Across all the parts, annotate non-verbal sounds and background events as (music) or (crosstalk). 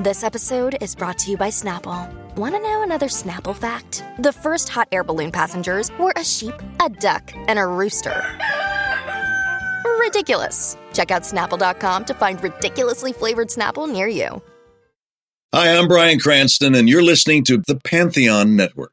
This episode is brought to you by Snapple. Want to know another Snapple fact? The first hot air balloon passengers were a sheep, a duck, and a rooster. Ridiculous. Check out snapple.com to find ridiculously flavored Snapple near you. Hi, I'm Bryan Cranston, and you're listening to the Pantheon Network.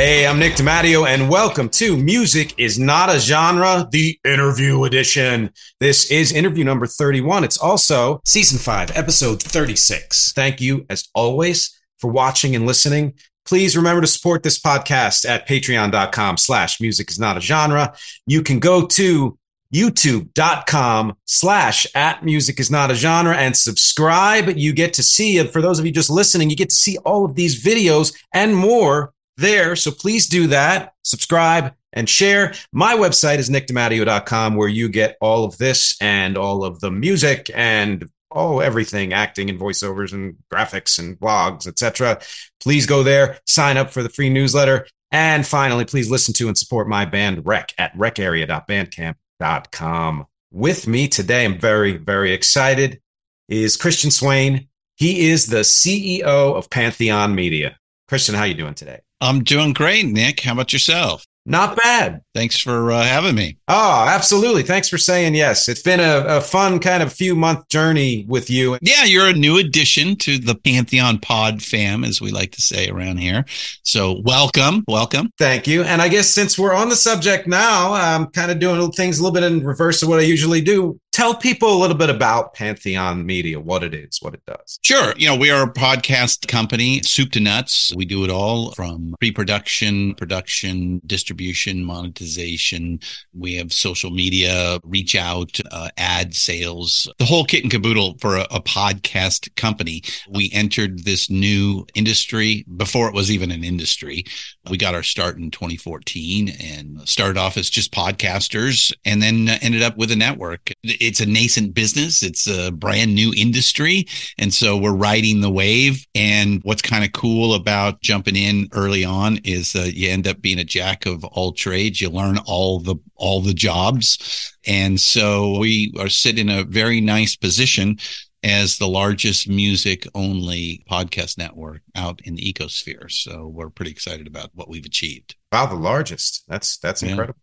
Hey, I'm Nick DiMatteo, and welcome to Music is Not a Genre, the interview edition. This is interview number 31. It's also season five, episode 36. Thank you, as always, for watching and listening. Please remember to support this podcast at patreon.com slash music is not a genre. You can go to youtube.com slash at music is not a genre and subscribe. You get to see, for those of you just listening, you get to see all of these videos and more there. So please do that. Subscribe and share. My website is nickdimatteo.com where you get all of this and all of the music and oh everything acting and voiceovers and graphics and blogs etc please go there sign up for the free newsletter and finally please listen to and support my band rec at recarea.bandcamp.com with me today i'm very very excited is christian swain he is the ceo of pantheon media christian how are you doing today I'm doing great, Nick. How about yourself? Not bad. Thanks for uh, having me. Oh, absolutely. Thanks for saying yes. It's been a, a, fun kind of few month journey with you. Yeah, you're a new addition to the Pantheon Pod fam, as we like to say around here. So welcome, welcome. Thank you. And I guess since we're on the subject now, I'm kind of doing things a little bit in reverse of what I usually do tell people a little bit about Pantheon Media, what it is, what it does. Sure. You know, we are a podcast company, soup to nuts. We do it all from pre production, production, distribution, monetization. We have social media, reach out, uh, ad sales, the whole kit and caboodle for a, a podcast company. We entered this new industry before it was even an industry. We got our start in 2014 and started off as just podcasters and then ended up with a network it's a nascent business. It's a brand new industry. And so we're riding the wave. And what's kind of cool about jumping in early on is uh, you end up being a jack of all trades. You learn all the, all the jobs. And so we are sitting in a very nice position as the largest music only podcast network out in the ecosphere. So we're pretty excited about what we've achieved. Wow, the largest. That's that's yeah. incredible.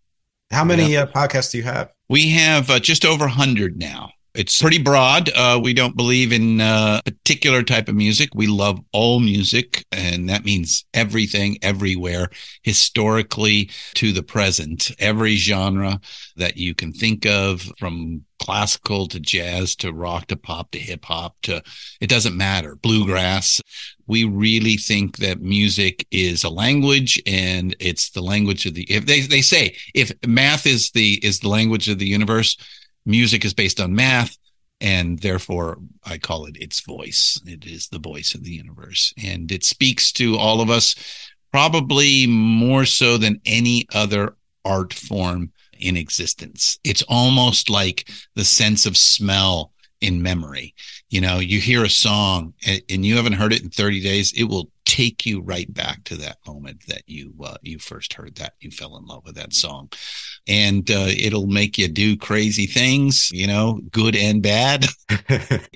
How many yeah. uh, podcasts do you have? We have uh, just over 100 now. It's pretty broad. Uh, we don't believe in a uh, particular type of music. We love all music, and that means everything, everywhere, historically to the present. Every genre that you can think of, from classical to jazz to rock to pop to hip hop to it doesn't matter bluegrass we really think that music is a language and it's the language of the if they, they say if math is the is the language of the universe music is based on math and therefore I call it its voice. It is the voice of the universe, and it speaks to all of us probably more so than any other art form in existence. It's almost like the sense of smell in memory. You know, you hear a song and you haven't heard it in 30 days, it will take you right back to that moment that you uh, you first heard that you fell in love with that song. And uh, it'll make you do crazy things you know good and bad. (laughs)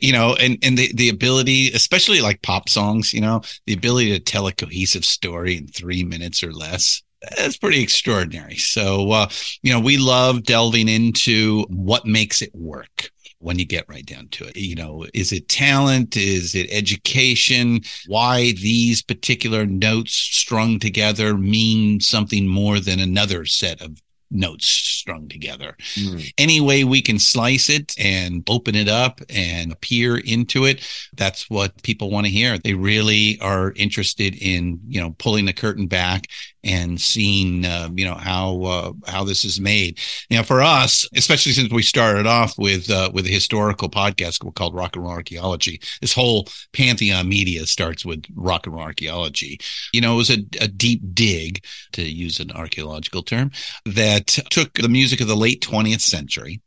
You know and and the, the ability especially like pop songs you know the ability to tell a cohesive story in three minutes or less that's pretty extraordinary. So uh, you know we love delving into what makes it work when you get right down to it. You know, is it talent? Is it education? Why these particular notes strung together mean something more than another set of notes strung together. Mm. Any way we can slice it and open it up and peer into it, that's what people want to hear. They really are interested in, you know, pulling the curtain back and seeing uh, you know how uh, how this is made. Now, for us, especially since we started off with uh, with a historical podcast called Rock and Roll Archaeology, this whole pantheon media starts with rock and roll archaeology. You know, it was a, a deep dig to use an archaeological term that took the music of the late 20th century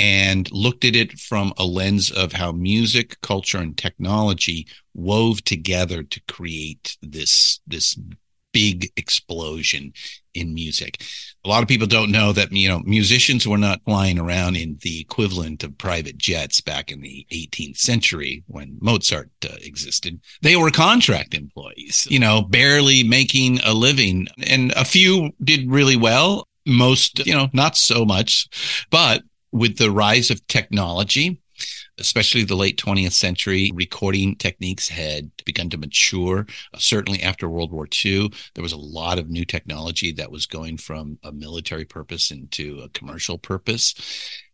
and looked at it from a lens of how music, culture, and technology wove together to create this this big explosion in music. A lot of people don't know that, you know, musicians were not flying around in the equivalent of private jets back in the 18th century when Mozart uh, existed. They were contract employees, you know, barely making a living. And a few did really well. Most, you know, not so much. But with the rise of technology, especially the late 20th century, recording techniques had begun to mature. Certainly after World War II, there was a lot of new technology that was going from a military purpose into a commercial purpose.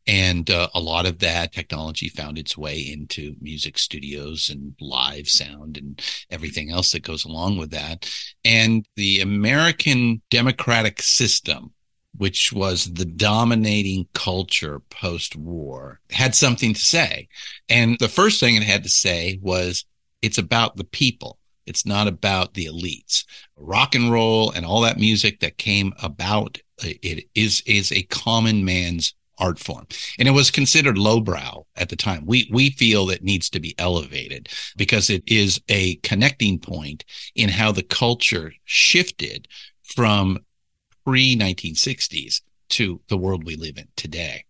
And uh, a lot of that technology found its way into music studios and live sound and everything else that goes along with that. And the American democratic system which was the dominating culture post war, had something to say. And the first thing it had to say was it's about the people. It's not about the elites. Rock and roll and all that music that came about uh, it is is a common man's art form. And it was considered lowbrow at the time. We we feel it needs to be elevated because it is a connecting point in how the culture shifted from pre 1960s to the world we live in today.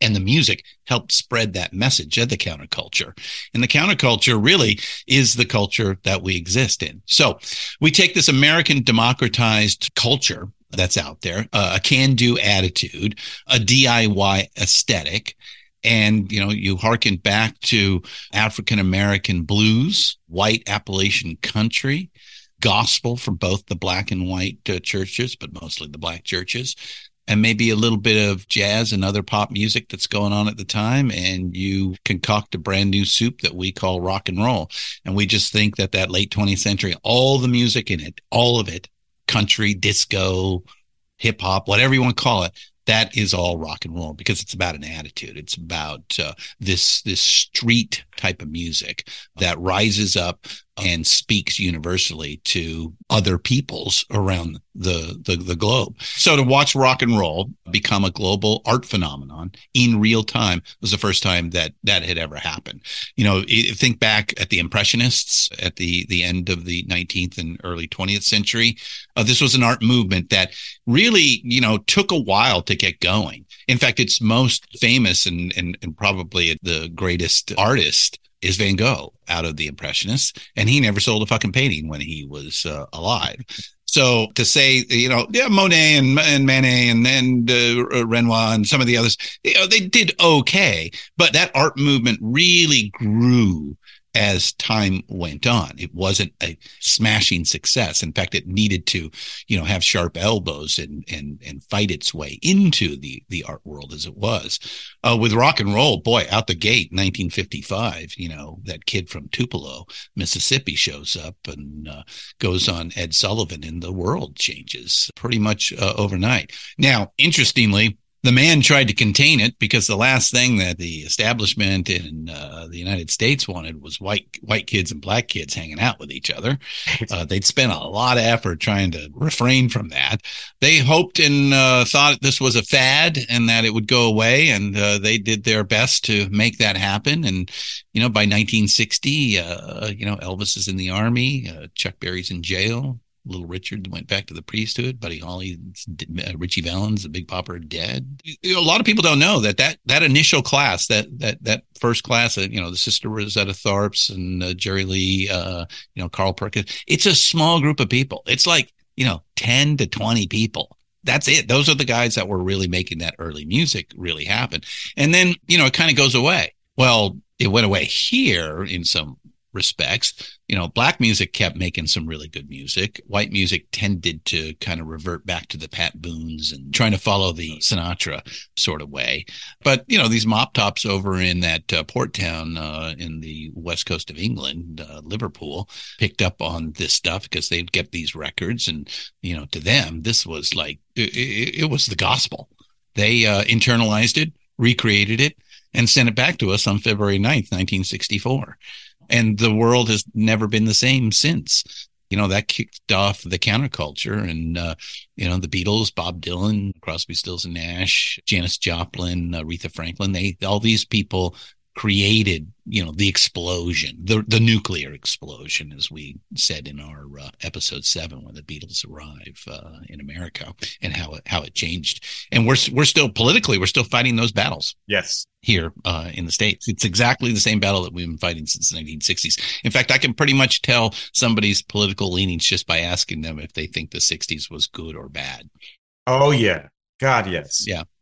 And the music helped spread that message of the counterculture. And the counterculture really is the culture that we exist in. So we take this American democratized culture that's out there, uh, a can do attitude, a DIY aesthetic. And, you know, you harken back to African American blues, white Appalachian country, gospel from both the black and white uh, churches, but mostly the black churches, and maybe a little bit of jazz and other pop music that's going on at the time. And you concoct a brand new soup that we call rock and roll. And we just think that that late 20th century, all the music in it, all of it, country, disco, hip hop, whatever you want to call it, that is all rock and roll because it's about an attitude. It's about uh, this this street type of music that rises up and speaks universally to other peoples around the, the, the globe. So to watch rock and roll become a global art phenomenon in real time was the first time that that had ever happened. You know, think back at the Impressionists at the the end of the 19th and early 20th century. Uh, this was an art movement that really, you know, took a while to get going. In fact, its most famous and, and, and probably the greatest artist is Van Gogh out of the Impressionists, and he never sold a fucking painting when he was uh, alive. So to say, you know, yeah, Monet and, and Manet and and uh, Renoir and some of the others, you know, they did okay, but that art movement really grew as time went on. It wasn't a smashing success. In fact, it needed to, you know, have sharp elbows and and and fight its way into the the art world as it was. Uh, with rock and roll, boy, out the gate, 1955, you know, that kid from Tupelo, Mississippi, shows up and uh, goes on Ed Sullivan, and the world changes pretty much uh, overnight. Now, interestingly the man tried to contain it because the last thing that the establishment in uh, the United States wanted was white white kids and black kids hanging out with each other. (laughs) Uh, they'd spent a lot of effort trying to refrain from that. They hoped and uh, thought this was a fad and that it would go away, and uh, they did their best to make that happen. And you know, by 1960, uh, you know, Elvis is in the army, uh, Chuck Berry's in jail, Little Richard went back to the priesthood. Buddy Holly, uh, Ritchie Valens, the Big Bopper, dead. A lot of people don't know that that that initial class, that that that first class, uh, you know, the sister Rosetta Tharpes and uh, Jerry Lee, uh, you know, Carl Perkins. It's a small group of people. It's like you know, ten to twenty people. That's it. Those are the guys that were really making that early music really happen. And then you know, it kind of goes away. Well, it went away here in some respects. You know, black music kept making some really good music. White music tended to kind of revert back to the Pat Boones and trying to follow the Sinatra sort of way. But, you know, these mop tops over in that uh, port town uh, in the west coast of England, uh, Liverpool, picked up on this stuff because they'd get these records. And, you know, to them, this was like, it, it was the gospel. They uh, internalized it, recreated it, and sent it back to us on February 9th, 1964 and the world has never been the same since. You know that kicked off the counterculture and uh, you know the beatles bob dylan crosby stills and nash janis joplin aretha franklin they all these people created you know the explosion the the nuclear explosion as we said in our uh, episode 7 when the Beatles arrive uh, in America and how it how it changed. And we're we're still politically we're still fighting those battles. Yes. Here uh, in the states. It's exactly the same battle that we've been fighting since the 1960s in fact I can pretty much tell somebody's political leanings just by asking them if they think the 60s was good or bad. Oh yeah. God yes. Yeah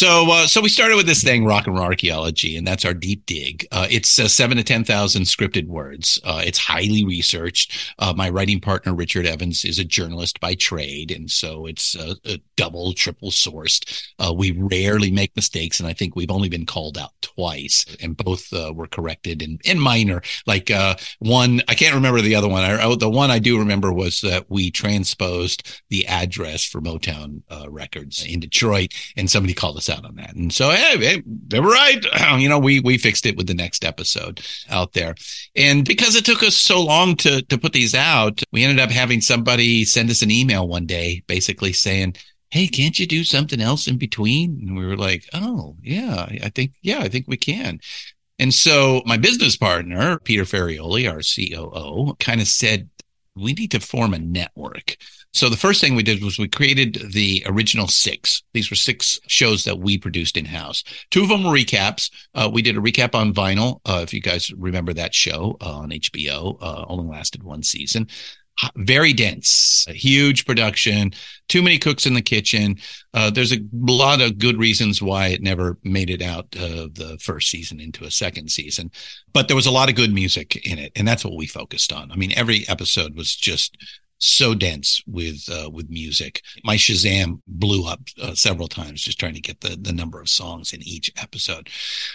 So, uh, so we started with this thing, rock and roll archaeology, and that's our deep dig. Uh, it's uh, seven to ten thousand scripted words. Uh, it's highly researched. Uh, my writing partner Richard Evans is a journalist by trade, and so it's uh, double, triple sourced. we rarely make mistakes, and I think we've only been called out twice, and both were corrected in, in minor. Like one, I can't remember the other one. I, the one I do remember was that we transposed the address for Motown Records in Detroit, and somebody called us out on that. And so, hey, hey, they were right. (clears throat) You know, we we fixed it with the next episode out there. And because it took us so long to to put these out, we ended up having somebody send us an email one day, basically saying, "Hey, can't you do something else in between?" And we were like, "Oh, yeah, I think, yeah, I think we can." And so my business partner, Peter Ferrioli, our COO, kind of said, we need to form a network. So the first thing we did was we created the original six. These were six shows that we produced in house. Two of them were recaps. Uh, we did a recap on vinyl. Uh, if you guys remember that show uh, on HBO, uh, only lasted one season. Very dense, huge production, too many cooks in the kitchen. Uh, there's a lot of good reasons why it never made it out of the first season into a second season, but there was a lot of good music in it, and that's what we focused on. I mean, every episode was just so dense with uh, with music. My Shazam blew up uh, several times just trying to get the the number of songs in each episode.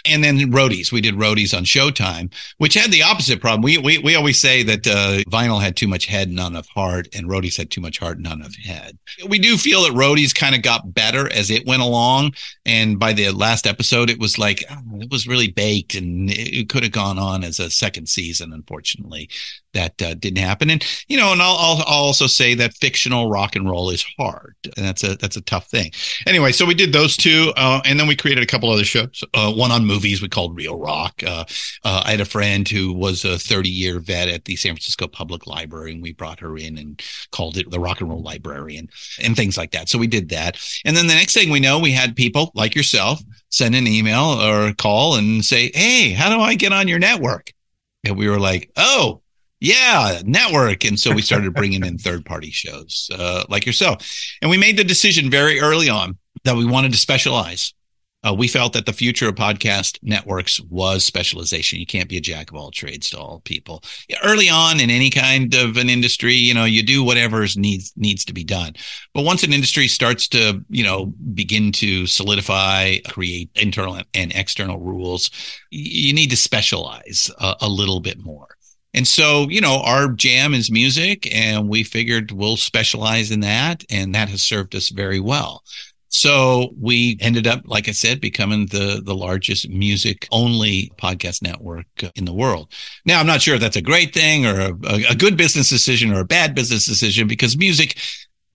And then roadies, we did roadies on Showtime, which had the opposite problem. We we we always say that uh, vinyl had too much head, not enough heart, and roadies had too much heart, not enough head. We do feel that roadies kind of got better as it went along, and by the last episode, it was like oh, it was really baked, and it could have gone on as a second season. Unfortunately, that uh, didn't happen. And you know, and I'll, I'll, also say that fictional rock and roll is hard, and that's a that's a tough thing. Anyway, so we did those two, uh, and then we created a couple other shows. Uh, one on movies we called Real Rock. Uh, uh, I had a friend who was a 30 year vet at the San Francisco Public Library, and we brought her in and called it the Rock and Roll Librarian, and things like that. So we did that, and then the next thing we know, we had people like yourself send an email or call and say, "Hey, how do I get on your network?" And we were like, "Oh." Yeah network and so we started bringing in third party shows uh, like yourself and we made the decision very early on that we wanted to specialize uh, we felt that the future of podcast networks was specialization. You can't be a jack of all trades to all people. Early on in any kind of an industry, you know, you do whatever needs needs to be done. But once an industry starts to, you know, begin to solidify, create internal and external rules, you need to specialize a, a little bit more. And so, you know, our jam is music and we figured we'll specialize in that. And that has served us very well. So we ended up, like I said, becoming the, the largest music only podcast network in the world. Now, I'm not sure if that's a great thing or a, a good business decision or a bad business decision because music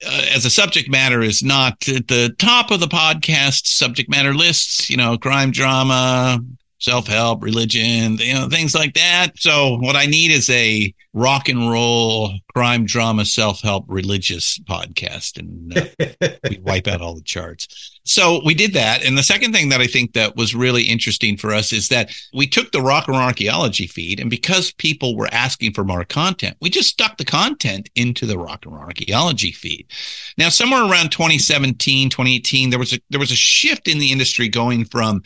uh, as a subject matter is not at the top of the podcast subject matter lists, you know, crime drama, self help, religion, you know, things like that. So what I need is a rock and roll crime drama self help religious podcast, and uh, (laughs) we wipe out all the charts. So we did that. And the second thing that I think that was really interesting for us is that we took the rock and archaeology feed, and because people were asking for more content, we just stuck the content into the rock and archaeology feed. Now, somewhere around 2017, 2018, there was a there was a shift in the industry going from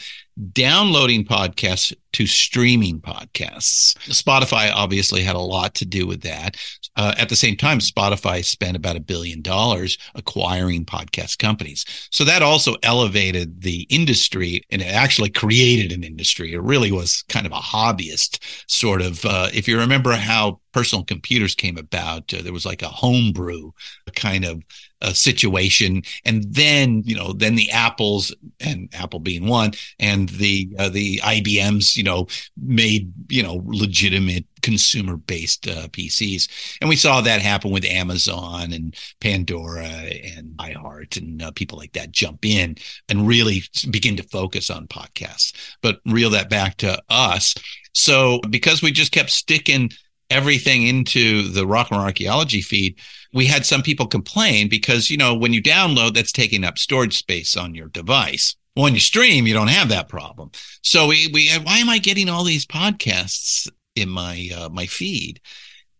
downloading podcasts to streaming podcasts. Spotify obviously had a lot to do with that. Uh, at the same time, Spotify spent about a billion dollars acquiring podcast companies. So that also elevated the industry and it actually created an industry. It really was kind of a hobbyist sort of, uh, if you remember how personal computers came about. Uh, there was like a homebrew kind of uh, situation, and then you know, then the Apples and Apple being one, and the uh, the IBMs, you know, made you know legitimate consumer based uh, PCs, and we saw that happen with Amazon and Pandora and iHeart and uh, people like that jump in and really begin to focus on podcasts. But reel that back to us. So because we just kept sticking everything into the rock and archaeology feed, we had some people complain because, you know, when you download, that's taking up storage space on your device. When you stream, you don't have that problem. So we, we why am I getting all these podcasts in my uh, my feed?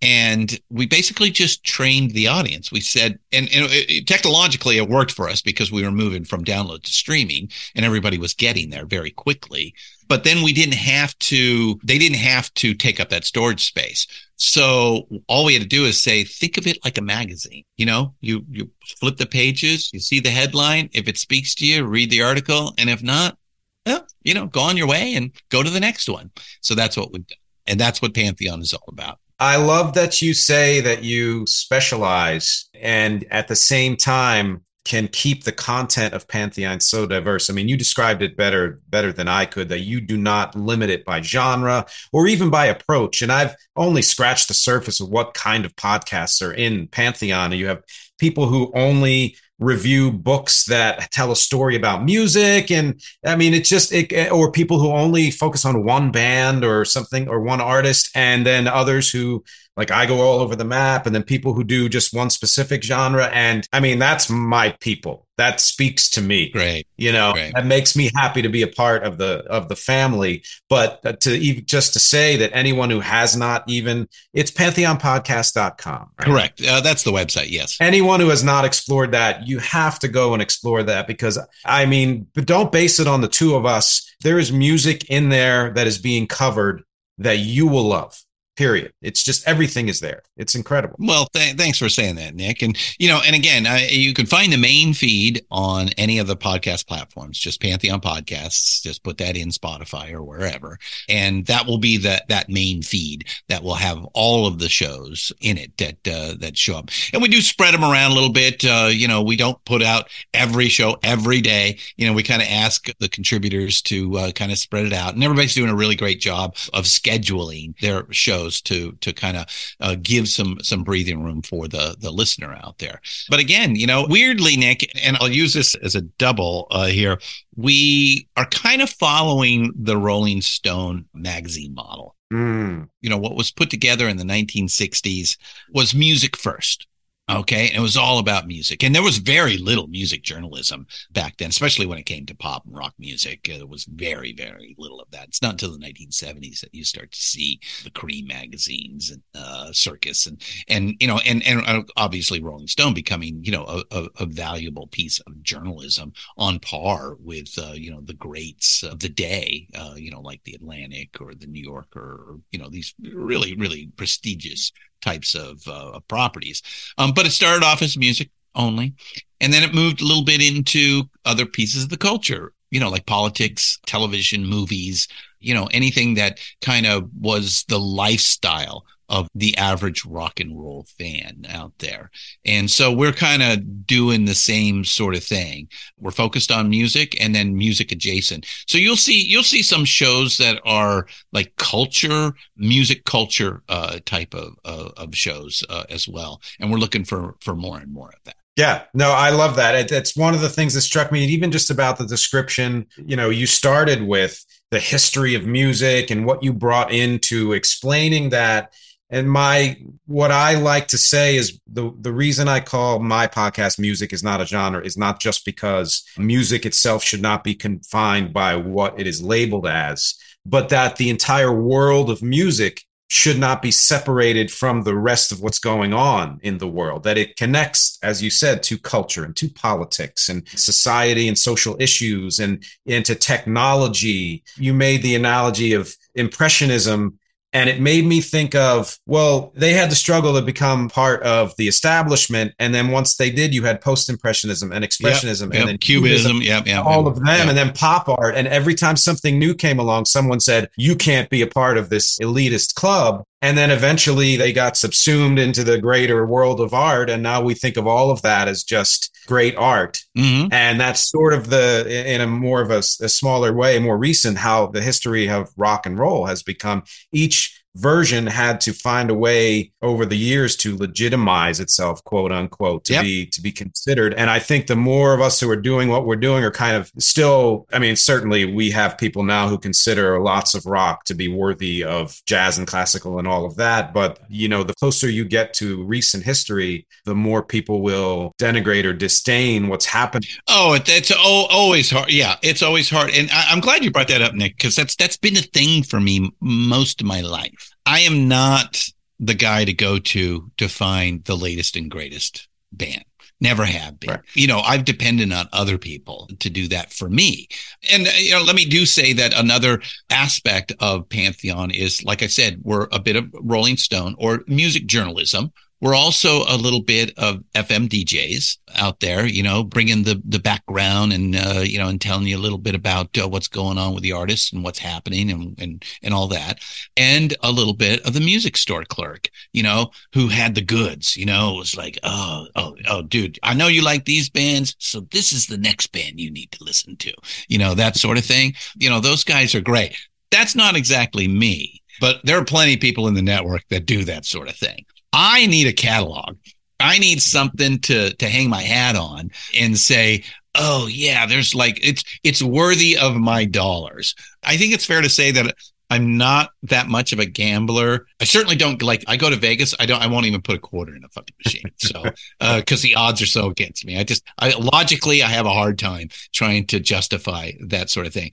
And we basically just trained the audience. We said, and, and it, technologically, it worked for us because we were moving from download to streaming, and everybody was getting there very quickly. But then we didn't have to; they didn't have to take up that storage space. So all we had to do is say, think of it like a magazine. You know, you you flip the pages, you see the headline. If it speaks to you, read the article, and if not, well, you know, go on your way and go to the next one. So that's what done, and that's what Pantheon is all about. I love that you say that you specialize and at the same time can keep the content of Pantheon so diverse. I mean, you described it better better than I could that you do not limit it by genre or even by approach. And I've only scratched the surface of what kind of podcasts are in Pantheon. You have people who only review books that tell a story about music. And i mean it's just it, eh, or people who only focus on one band or something or one artist and then others who like I go all over the map, and then people who do just one specific genre. And I mean, that's my people. That speaks to me. Great. You know, Great. that makes me happy to be a part of the of the family. But uh, to even just to say that anyone who has not even it's pantheonpodcast.com. Right? Correct. Uh, that's the website. Yes. Anyone who has not explored that, you have to go and explore that because I mean, but don't base it on the two of us. There is music in there that is being covered that you will love period. It's just everything is there. It's incredible. Well th- thanks for saying that nick. And you know and again I, you can find the main feed on any of the podcast platforms just pantheon podcasts just put that in spotify or wherever. And that will be that that main feed that will have all of the shows in it that uh, that show up. And we do spread them around a little bit. Uh, you know we don't put out every show every day. You know we kind of ask the contributors to uh, kind of spread it out. And everybody's doing a really great job of scheduling their shows shows to to kind of uh, give some some breathing room for the the listener out there. But again, you know, weirdly, Nick, and I'll use this as a double uh, here. We are kind of following the Rolling Stone magazine model. Mm. You know, what was put together in the 1960s was music first. Okay. And it was all about music. And there was very little music journalism back then, especially when it came to pop and rock music. Uh, there was very, very little of that. It's not until the 1970s that you start to see the Creem magazines and uh, Circus and, and, you know, and, and uh, obviously Rolling Stone becoming, you know, a, a, a valuable piece of journalism on par with, uh, you know, the greats of the day, uh, you know, like the Atlantic or the New Yorker, or, you know, these really, really prestigious types of uh, properties. Um, but it started off as music only, and then it moved a little bit into other pieces of the culture. You know, like politics, television, movies, you know, anything that kind of was the lifestyle of the average rock and roll fan out there. And so we're kind of doing the same sort of thing. We're focused on music and then music adjacent. So you'll see you'll see some shows that are like culture, music culture uh, type of of shows uh, as well. And we're looking for for more and more of that. Yeah, no, I love that. It, it's one of the things that struck me, even just about the description. You know, you started with the history of music and what you brought into explaining that. And my what I like to say is the the reason I call my podcast music is not a genre is not just because music itself should not be confined by what it is labeled as, but that the entire world of music should not be separated from the rest of what's going on in the world that it connects as you said to culture and to politics and society and social issues and into technology. You made the analogy of impressionism and it made me think of, well, they had to struggle to become part of the establishment. And then once they did, you had post impressionism and expressionism yep, yep, and then cubism, yeah, yeah, all of them. And then pop art. And every time something new came along, someone said, you can't be a part of this elitist club. And then eventually they got subsumed into the greater world of art. And now we think of all of that as just great art. Mm-hmm. And that's sort of the, in a more of a, a smaller way, more recent, how the history of rock and roll has become each version had to find a way over the years to legitimize itself quote unquote to yep. be to be considered. And i think the more of us who are doing what we're doing are kind of still i mean certainly we have people now who consider lots of rock to be worthy of jazz and classical and all of that. But you know the closer you get to recent history the more people will denigrate or disdain what's happened. Oh it's always hard yeah it's always hard. And i'm glad you brought that up nick because that's that's been a thing for me most of my life I am not the guy to go to to find the latest and greatest band. Never have been. Right. You know, I've depended on other people to do that for me. And, uh, you know, let me do say that another aspect of Pantheon is, like I said, we're a bit of Rolling Stone or music journalism we're also a little bit of FM DJs out there, you know, bringing the the background and uh, you know and telling you a little bit about uh, what's going on with the artists and what's happening and and and all that, and a little bit of the music store clerk, you know, who had the goods, you know, it was like, oh, oh, oh, dude, I know you like these bands, so this is the next band you need to listen to, you know, that sort of thing. You know, those guys are great. That's not exactly me, but there are plenty of people in the network that do that sort of thing. I need a catalog. I need something to to hang my hat on and say, "Oh yeah, there's like it's it's worthy of my dollars." I think it's fair to say that I'm not that much of a gambler. I certainly don't like. I go to Vegas. I don't. I won't even put a quarter in a fucking machine. So, because (laughs) uh, the odds are so against me, I just I, logically I have a hard time trying to justify that sort of thing.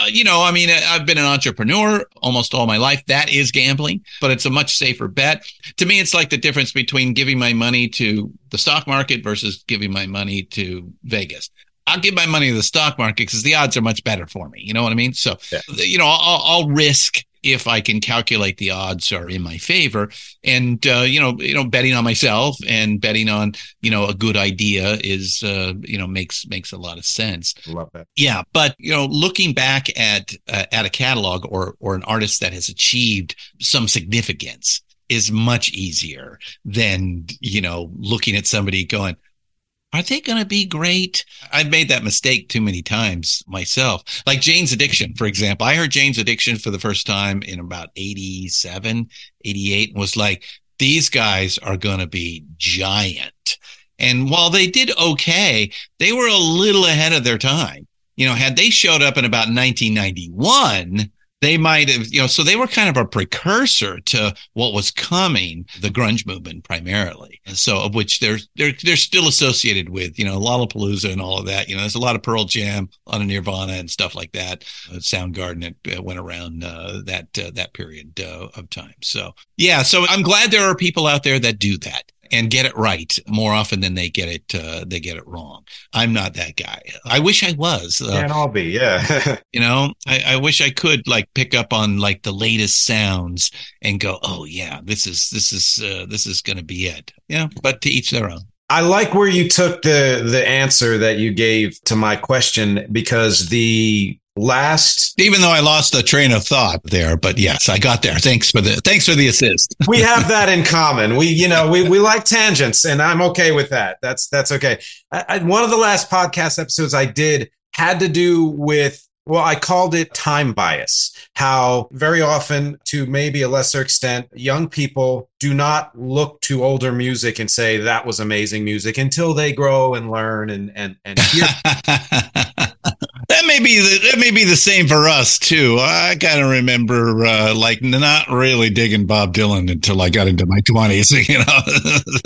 Uh, you know, I mean, I've been an entrepreneur almost all my life. That is gambling, but it's a much safer bet. To me, it's like the difference between giving my money to the stock market versus giving my money to Vegas. I'll give my money to the stock market because the odds are much better for me. You know what I mean? So, yeah. you know, I'll, I'll risk if I can calculate the odds are in my favor. And uh, you know, you know, betting on myself and betting on you know a good idea is uh, you know makes makes a lot of sense. Love that. Yeah, but you know, looking back at uh, at a catalog or or an artist that has achieved some significance is much easier than you know looking at somebody going are they going to be great? I've made that mistake too many times myself. Like Jane's Addiction, for example. I heard Jane's Addiction for the first time in about 87, 88 and was like, these guys are going to be giant. And while they did okay, they were a little ahead of their time. You know, had they showed up in about 1991, they might have, you know, so they were kind of a precursor to what was coming, the grunge movement primarily. And so of which they're they're they're still associated with, you know, Lollapalooza and all of that. You know, there's a lot of Pearl Jam, on a lot of Nirvana and stuff like that. Uh, Soundgarden uh, went around uh, that uh, that period uh, of time. So yeah, so I'm glad there are people out there that do that and get it right more often than they get it uh, they get it wrong. I'm not that guy. I wish I was. Uh, Can't all be, yeah. (laughs) you know, I, I, wish I could like pick up on like the latest sounds and go, oh yeah, this is this is uh, this is going to be it. Yeah, but to each their own. I like where you took the the answer that you gave to my question because the last even though I lost the train of thought there, but yes, I got there. Thanks for the thanks for the assist. (laughs) we have that in common. We, you know, we we like tangents, and I'm okay with that. That's that's okay. I, I, one of the last podcast episodes I did had to do with well, I called it time bias. How very often, to maybe a lesser extent, young people do not look to older music and say that was amazing music until they grow and learn and and and hear. (laughs) may be the, that may be the same for us too. I kind of remember uh, like not really digging Bob Dylan until I got into my twenties. (laughs) You know,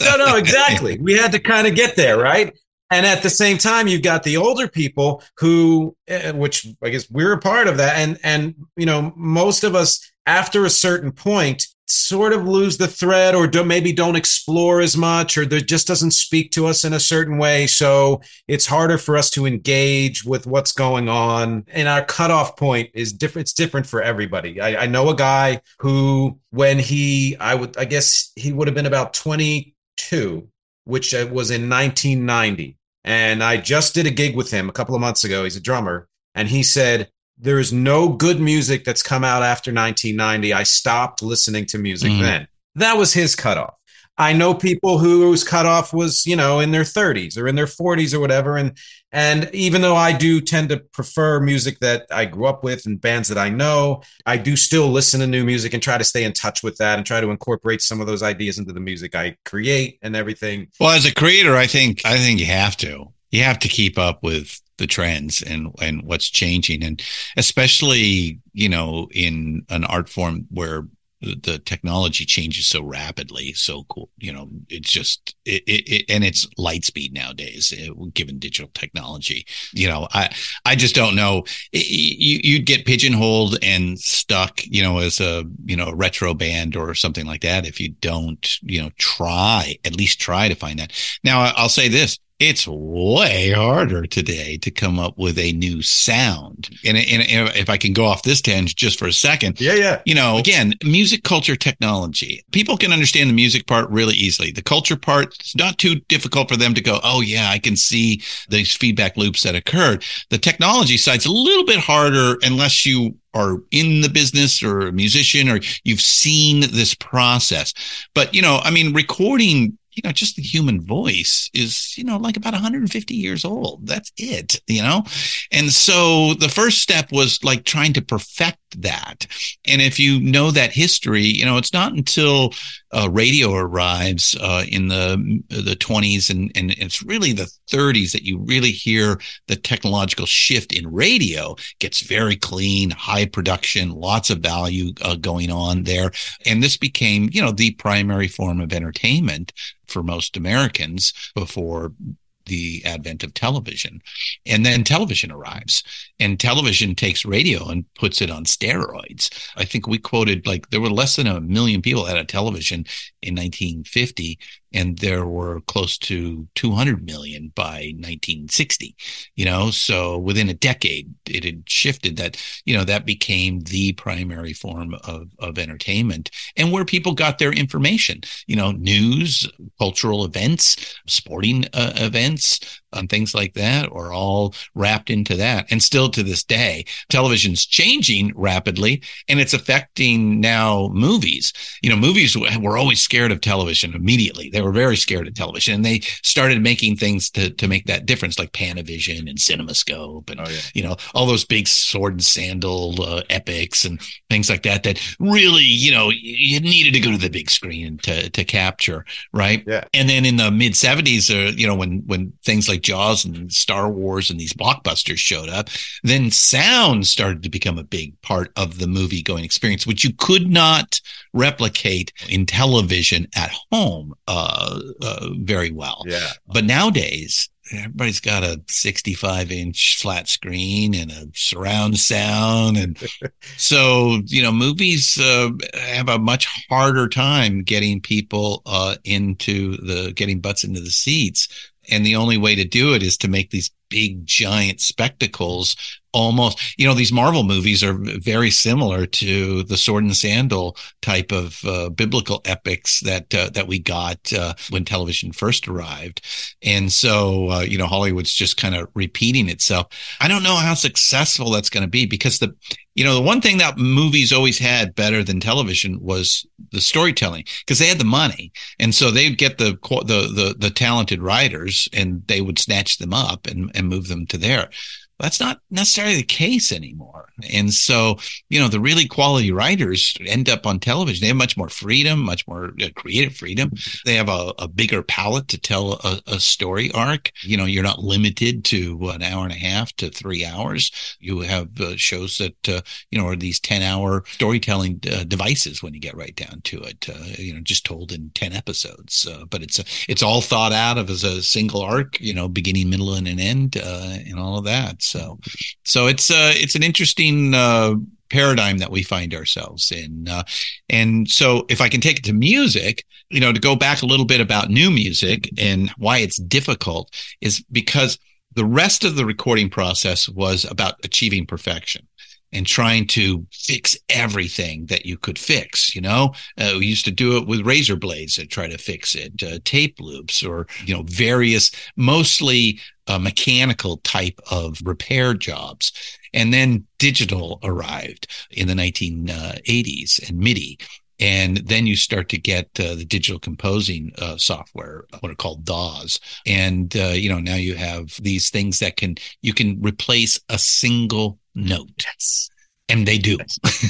no, no, exactly. We had to kind of get there, right? And at the same time, you've got the older people who, eh, which I guess we're a part of that. And, and, you know, most of us after a certain point sort of lose the thread or do, maybe don't explore as much or there just doesn't speak to us in a certain way. So it's harder for us to engage with what's going on. And our cutoff point is different. It's different for everybody. I, I know a guy who, when he, I would, I guess he would have been about 22, which uh, was in 1990 and I just did a gig with him a couple of months ago. He's a drummer. And he said, There is no good music that's come out after 1990. I stopped listening to music mm. then. That was his cutoff. I know people whose cutoff was, you know, in their 30s or in their 40s or whatever. And and even though I do tend to prefer music that I grew up with and bands that I know, I do still listen to new music and try to stay in touch with that and try to incorporate some of those ideas into the music I create and everything. Well, as a creator, I think I think you have to. You have to keep up with the trends and and what's changing. And especially, you know, in an art form where the technology changes so rapidly so cool you know it's just it, it, and it's light speed nowadays eh, given digital technology. You know i i just don't know. You you'd get pigeonholed and stuck you know as a you know a retro band or something like that if you don't you know try at least try to find that. Now i'll say this it's way harder today to come up with a new sound. And, and, and, if I can go off this tangent just for a second. Yeah, yeah. You know, again, music culture technology. People can understand the music part really easily. The culture part, it's not too difficult for them to go, oh, yeah, I can see these feedback loops that occurred. The technology side's a little bit harder unless you are in the business or a musician or you've seen this process. But, you know, I mean, recording you know, just the human voice is, you know, like about 150 years old. That's it, you know? And so the first step was like trying to perfect that. And if you know that history, you know, it's not until uh, radio arrives uh, in the the 20s and, and it's really the 30s that you really hear the technological shift in radio gets very clean, high production, lots of value uh, going on there. And this became, you know, the primary form of entertainment for most Americans before the advent of television. And then television arrives and television takes radio and puts it on steroids. I think we quoted like there were less than a million people had a television in 1950 and there were close to 200 million by 1960 you know? So within a decade it had shifted that you know that became the primary form of, of entertainment and where people got their information you know news cultural events sporting uh, events and things like that are all wrapped into that. And still to this day, television's changing rapidly and it's affecting now movies. You know, movies were always scared of television immediately. They were very scared of television and they started making things to, to make that difference, like Panavision and CinemaScope and, oh, yeah. you know, all those big sword and sandal uh, epics and things like that, that really, you know, you needed to go to the big screen to, to capture. Right. Yeah. And then in the mid seventies, uh, you know, when, when things like like Jaws and Star Wars and these blockbusters showed up, then sound started to become a big part of the movie going experience, which you could not replicate in television at home uh, uh, very well. Yeah. But nowadays, everybody's got a 65 inch flat screen and a surround sound and (laughs) so you know movies uh, have a much harder time getting people uh, into the getting butts into the seats And the only way to do it is to make these big giant spectacles almost you know these marvel movies are very similar to the sword and sandal type of uh, biblical epics that uh, that we got uh, when television first arrived. And so uh, you know hollywood's just kind of repeating itself. I don't know how successful that's going to be because the you know the one thing that movies always had better than television was the storytelling because they had the money. And so they'd get the the the, the talented writers and they would snatch them up and, and move them to there that's not necessarily the case anymore. And so, you know, the really quality writers end up on television. They have much more freedom, much more uh, creative freedom. They have a, a bigger palette to tell a, a, story arc. You know, you're not limited to an hour and a half to three hours. You have uh, shows that, uh, you know, are these 10 hour storytelling uh, devices when you get right down to it, uh, you know, just told in 10 episodes. Uh, but it's, it's all thought out of as a single arc, you know, beginning, middle, and an end, and all of that. So, so it's uh, it's an interesting uh, paradigm that we find ourselves in. Uh, and so, if I can take it to music, you know, to go back a little bit about new music and why it's difficult is because the rest of the recording process was about achieving perfection and trying to fix everything that you could fix. You know, uh, we used to do it with razor blades and try to fix it, uh, tape loops, or you know, various mostly uh, mechanical type of repair jobs. And then digital arrived in the 1980s and MIDI. And then you start to get uh, the digital composing uh, software, what are called DAWs. And, uh, you know, now you have these things that can, you can replace a single note. Yes. And they do.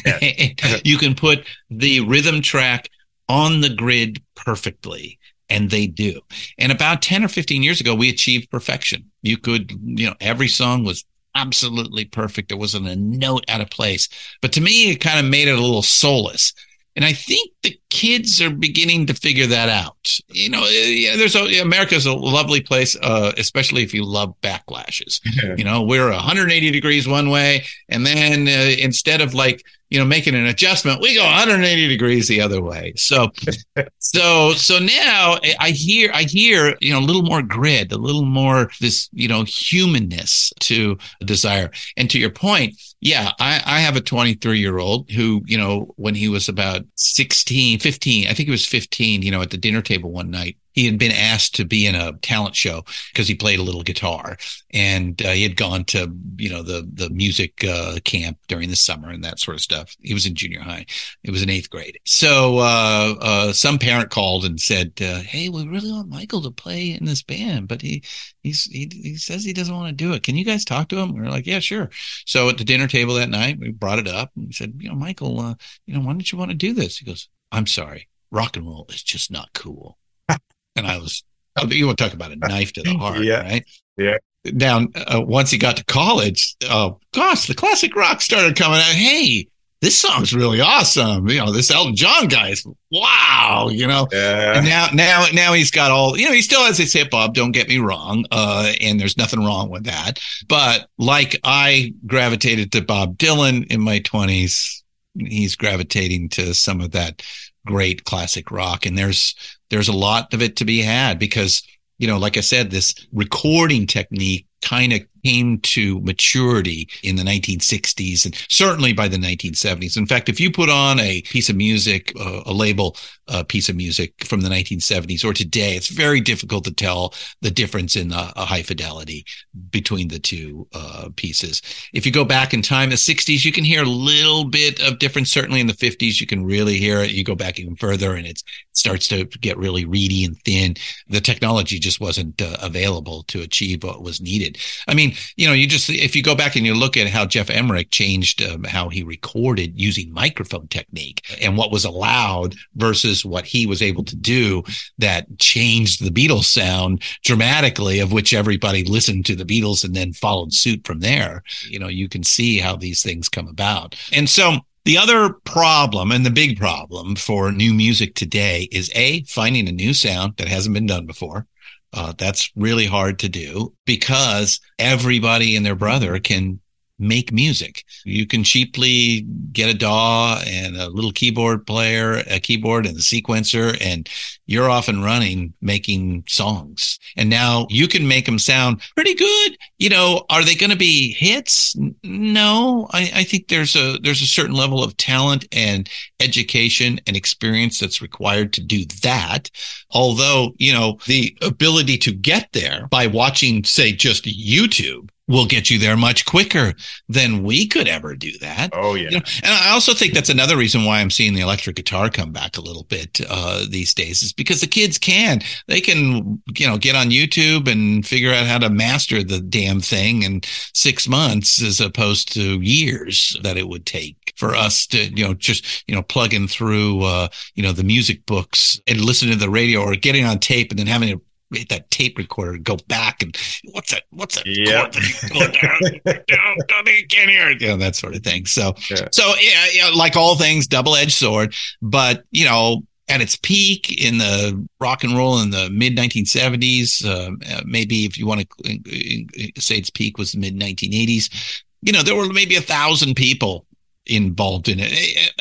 Yes. (laughs) you can put the rhythm track on the grid perfectly and they do. And about 10 or 15 years ago, we achieved perfection. You could, you know, every song was absolutely perfect. There wasn't a note out of place. But to me, it kind of made it a little soulless. And I think the kids are beginning to figure that out. You know, yeah, there's a, America's a lovely place, uh, especially if you love backlashes. (laughs) you know, we're 180 degrees one way, and then uh, instead of like you know, making an adjustment, we go 180 degrees the other way. So, (laughs) so, so now I hear, I hear, you know, a little more grid, a little more this, you know, humanness to desire. And to your point, yeah, I, I have a 23 year old who, you know, when he was about 16, 15, I think it was 15, you know, at the dinner table one night, he had been asked to be in a talent show because he played a little guitar. And uh, he had gone to you know the the music uh, camp during the summer and that sort of stuff. He was in junior high. It was in eighth grade. So uh, uh some parent called and said uh, hey we really want michael to play in this band but he he's he, he says he doesn't want to do it. Can you guys talk to him? We are like yeah sure. So at the dinner table that night we brought it up and said you know michael uh, you know why don't you want to do this? He goes i'm sorry rock and roll is just not cool (laughs) and I was, oh, you want to talk about a knife to the (laughs) heart, yeah. right? Yeah. Now, uh, once he got to college, oh gosh, the classic rock started coming out. Hey, this song's really awesome. You know, this Elton John guy is wow. You know, yeah. and now, now, now he's got all. You know, he still has his hip hop. Don't get me wrong. Uh, and there's nothing wrong with that. But like I gravitated to Bob Dylan in my twenties, he's gravitating to some of that great classic rock. And there's there's a lot of it to be had because you know, like I said, this recording technique kind of came to maturity in the 1960s and certainly by the 1970s. In fact, if you put on a piece of music, uh, a label uh, piece of music from the 1970s or today, it's very difficult to tell the difference in the high fidelity between the two uh, pieces. If you go back in time, the 60s, you can hear a little bit of difference. Certainly in the 50s, you can really hear it. You go back even further and it starts to get really reedy and thin. The technology just wasn't uh, available to achieve what was needed. I mean, you know, you just if you go back and you look at how Geoff Emerick changed um, how he recorded using microphone technique and what was allowed versus what he was able to do, that changed the Beatles sound dramatically, of which everybody listened to the Beatles and then followed suit from there. You know, you can see how these things come about, and so. The other problem and the big problem for new music today is A, finding a new sound that hasn't been done before. Uh, that's really hard to do because everybody and their brother can make music. You can cheaply get a DAW and a little keyboard player, a keyboard and a sequencer, and you're off and running making songs. And now you can make them sound pretty good. You know, are they going to be hits? No, I, I think there's a, there's a certain level of talent and education and experience that's required to do that. Although, you know, the ability to get there by watching, say, just YouTube will get you there much quicker than we could ever do that. Oh yeah. You know, and I also think that's another reason why I'm seeing the electric guitar come back a little bit uh, these days is because the kids can they can you know get on YouTube and figure out how to master the damn thing in six months as opposed to years that it would take for us to you know just you know plugging through uh, you know the music books and listening to the radio or getting on tape and then having to that tape recorder and go back and what's that? What's that? Yep. (laughs) can't hear it. You know, that sort of thing. So, Yeah. so yeah, yeah, like all things, double edged sword. But you know, at its peak in the rock and roll in the mid 1970s, um, uh, maybe if you want to say its peak was the mid 1980s, you know, there were maybe a thousand people involved in it.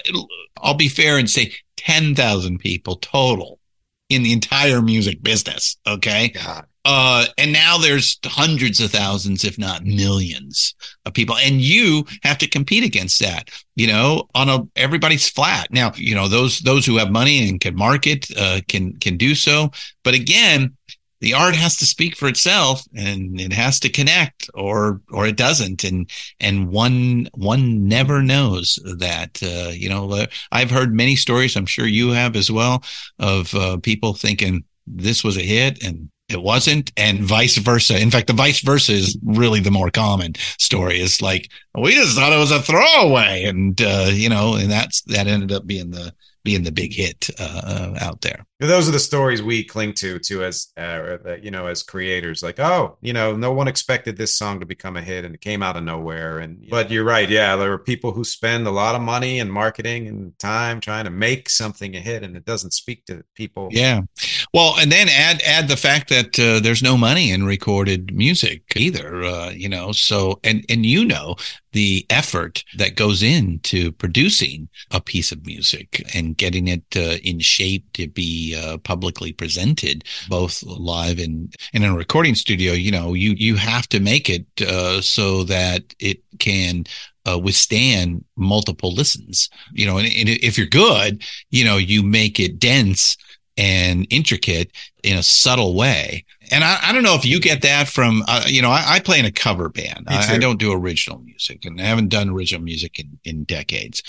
I'll be fair and say 10,000 people total in the entire music business. Okay. God. Uh, and now there's hundreds of thousands, if not millions of people. And you have to compete against that, you know, on a, everybody's flat. Now, you know, those, those who have money and can market, uh, can, can do so. But again, the art has to speak for itself and it has to connect or, or it doesn't. And, and one, one never knows that, uh, you know, I've heard many stories. I'm sure you have as well of, uh, people thinking this was a hit and it wasn't and vice versa. In fact, the vice versa is really the more common story is like, we just thought it was a throwaway. And, uh, you know, and that's, that ended up being the, being the big hit, uh, out there. Those are the stories we cling to, to as uh, uh, you know, as creators. Like, oh, you know, no one expected this song to become a hit, and it came out of nowhere. And but you're right, yeah, there are people who spend a lot of money and marketing and time trying to make something a hit, and it doesn't speak to people. Yeah. Well, and then add add the fact that uh, there's no money in recorded music either. Uh, you know, so and and you know the effort that goes into producing a piece of music and getting it uh, in shape to be uh, publicly presented, both live and, and in a recording studio. You know, you you have to make it uh, so that it can uh, withstand multiple listens. You know, and, and if you're good, you know, you make it dense and intricate in a subtle way. And I, I don't know if you get that from, uh, you know, I, I play in a cover band. I, I don't do original music and I haven't done original music in, in decades.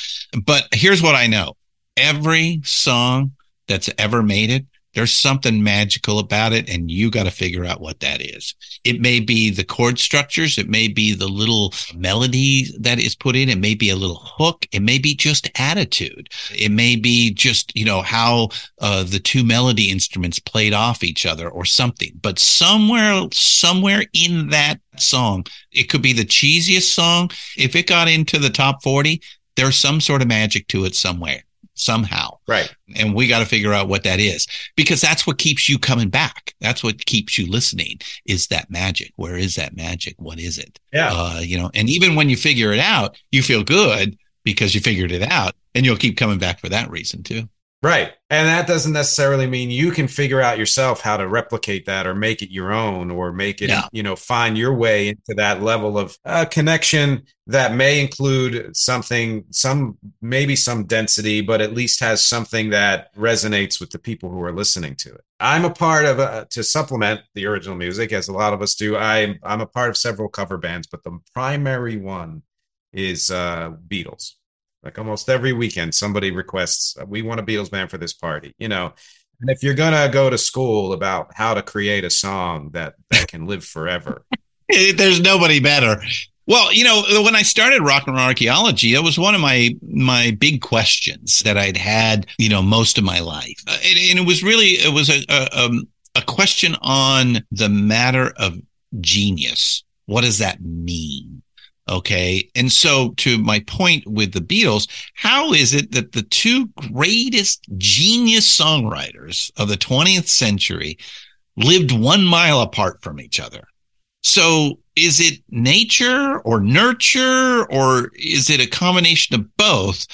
But here's what I know. Every song that's ever made it, there's something magical about it, and you got to figure out what that is. It may be the chord structures, it may be the little melody that is put in, it may be a little hook, it may be just attitude, it may be just you know how uh, the two melody instruments played off each other or something. But somewhere, somewhere in that song, it could be the cheesiest song. If it got into the top forty, there's some sort of magic to it somewhere, somehow. Right. and we got to figure out what that is because that's what keeps you coming back. That's what keeps you listening is that magic. Where is that magic? What is it? Yeah. uh you know and even when you figure it out you feel good because you figured it out and you'll keep coming back for that reason too Right. And that doesn't necessarily mean you can figure out yourself how to replicate that or make it your own or make it, Yeah. you know, find your way into that level of uh, connection that may include something, some, maybe some density, but at least has something that resonates with the people who are listening to it. I'm a part of, uh, to supplement the original music, as a lot of us do. I, I'm a part of several cover bands, but the primary one is uh, Beatles. Like almost every weekend, somebody requests, we want a Beatles band for this party, you know. And if you're gonna go to school about how to create a song that that can live forever, (laughs) Eh, there's nobody better. Well you know when i started rock and roll archaeology that was one of my my big questions that i'd had you know most of my life. Uh, and, and it was really it was a a, um, a question on the matter of genius. What does that mean Okay. And so to my point with the Beatles, how is it that the two greatest genius songwriters of the 20th century lived one mile apart from each other? So is it nature or nurture or is it a combination of both?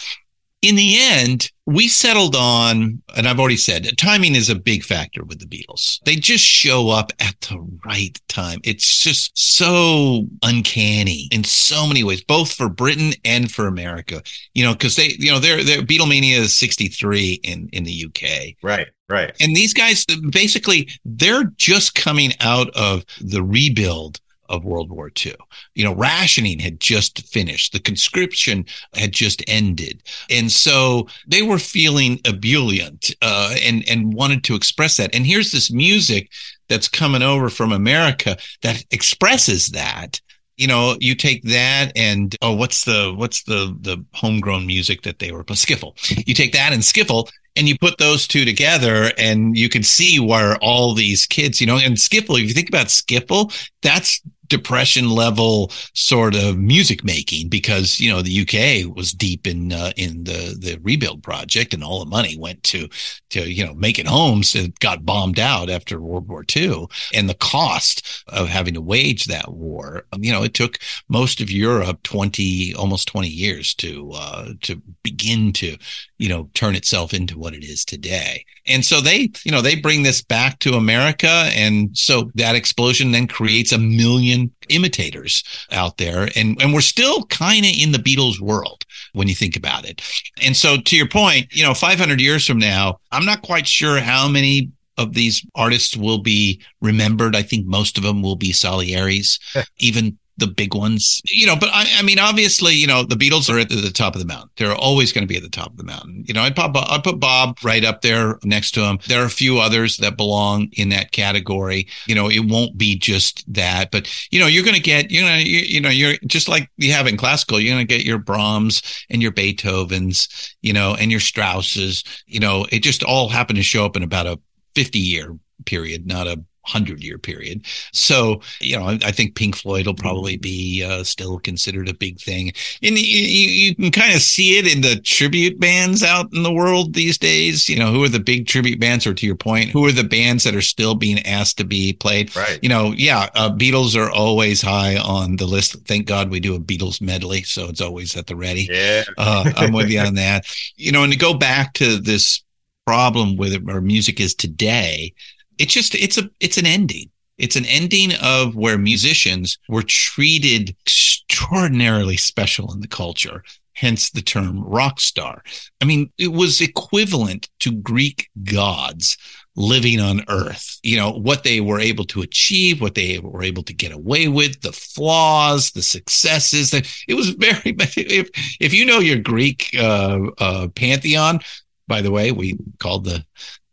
In the end, we settled on, and I've already said, timing is a big factor with the Beatles. They just show up at the right time. It's just so uncanny in so many ways, both for Britain and for America. You know, because they, you know, they're, they're Beatlemania is 63 in, in the UK. Right. Right. And these guys, basically, they're just coming out of the rebuild of World War II. You know, rationing had just finished, the conscription had just ended, and so they were feeling ebullient uh, and and wanted to express that. And here's this music that's coming over from America that expresses that you know, you take that and oh, what's the what's the the homegrown music that they were skiffle? You take that and skiffle, and you put those two together, and you can see where all these kids, you know, and skiffle. If you think about skiffle, that's depression level sort of music making because you know the UK was deep in uh, in the the rebuild project and all the money went to to you know making homes that got bombed out after World War II and the cost of having to wage that war um, you know it took most of Europe 20 almost 20 years to uh, to begin to you know turn itself into what it is today and so they you know they bring this back to America and so that explosion then creates a million imitators out there. And, and we're still kind of in the Beatles world when you think about it. And so to your point, you know, 500 years from now, I'm not quite sure how many of these artists will be remembered. I think most of them will be Salieri's, even the big ones, you know, but I, I, mean, obviously, you know, the Beatles are at the, top of the mountain. They're always going to be at the top of the mountain. You know, I'd put, I'd put Bob right up there next to him. There are a few others that belong in that category. You know, it won't be just that, but you know, you're going to get, you know, you, you know, you're just like you have in classical, you're going to get your Brahms and your Beethovens, you know, and your Strausses, you know, it just all happened to show up in about a 50 year period, not a hundred year period. So, you know, I think Pink Floyd will probably be uh, still considered a big thing. And you, you can kind of see it in the tribute bands out in the world these days. You know, who are the big tribute bands, or to your point, who are the bands that are still being asked to be played? Right. You know, yeah, uh, Beatles are always high on the list. Thank God we do a Beatles medley, so it's always at the ready. Yeah, uh, I'm with you on (laughs) that. You know, and to go back to this problem with our music is today it's just it's a it's an ending. It's an ending of where musicians were treated extraordinarily special in the culture hence the term rock star. I mean it was equivalent to greek gods living on earth. You know what they were able to achieve what they were able to get away with the flaws the successes. It was very (laughs) if if you know your greek uh, uh, pantheon by the way we called the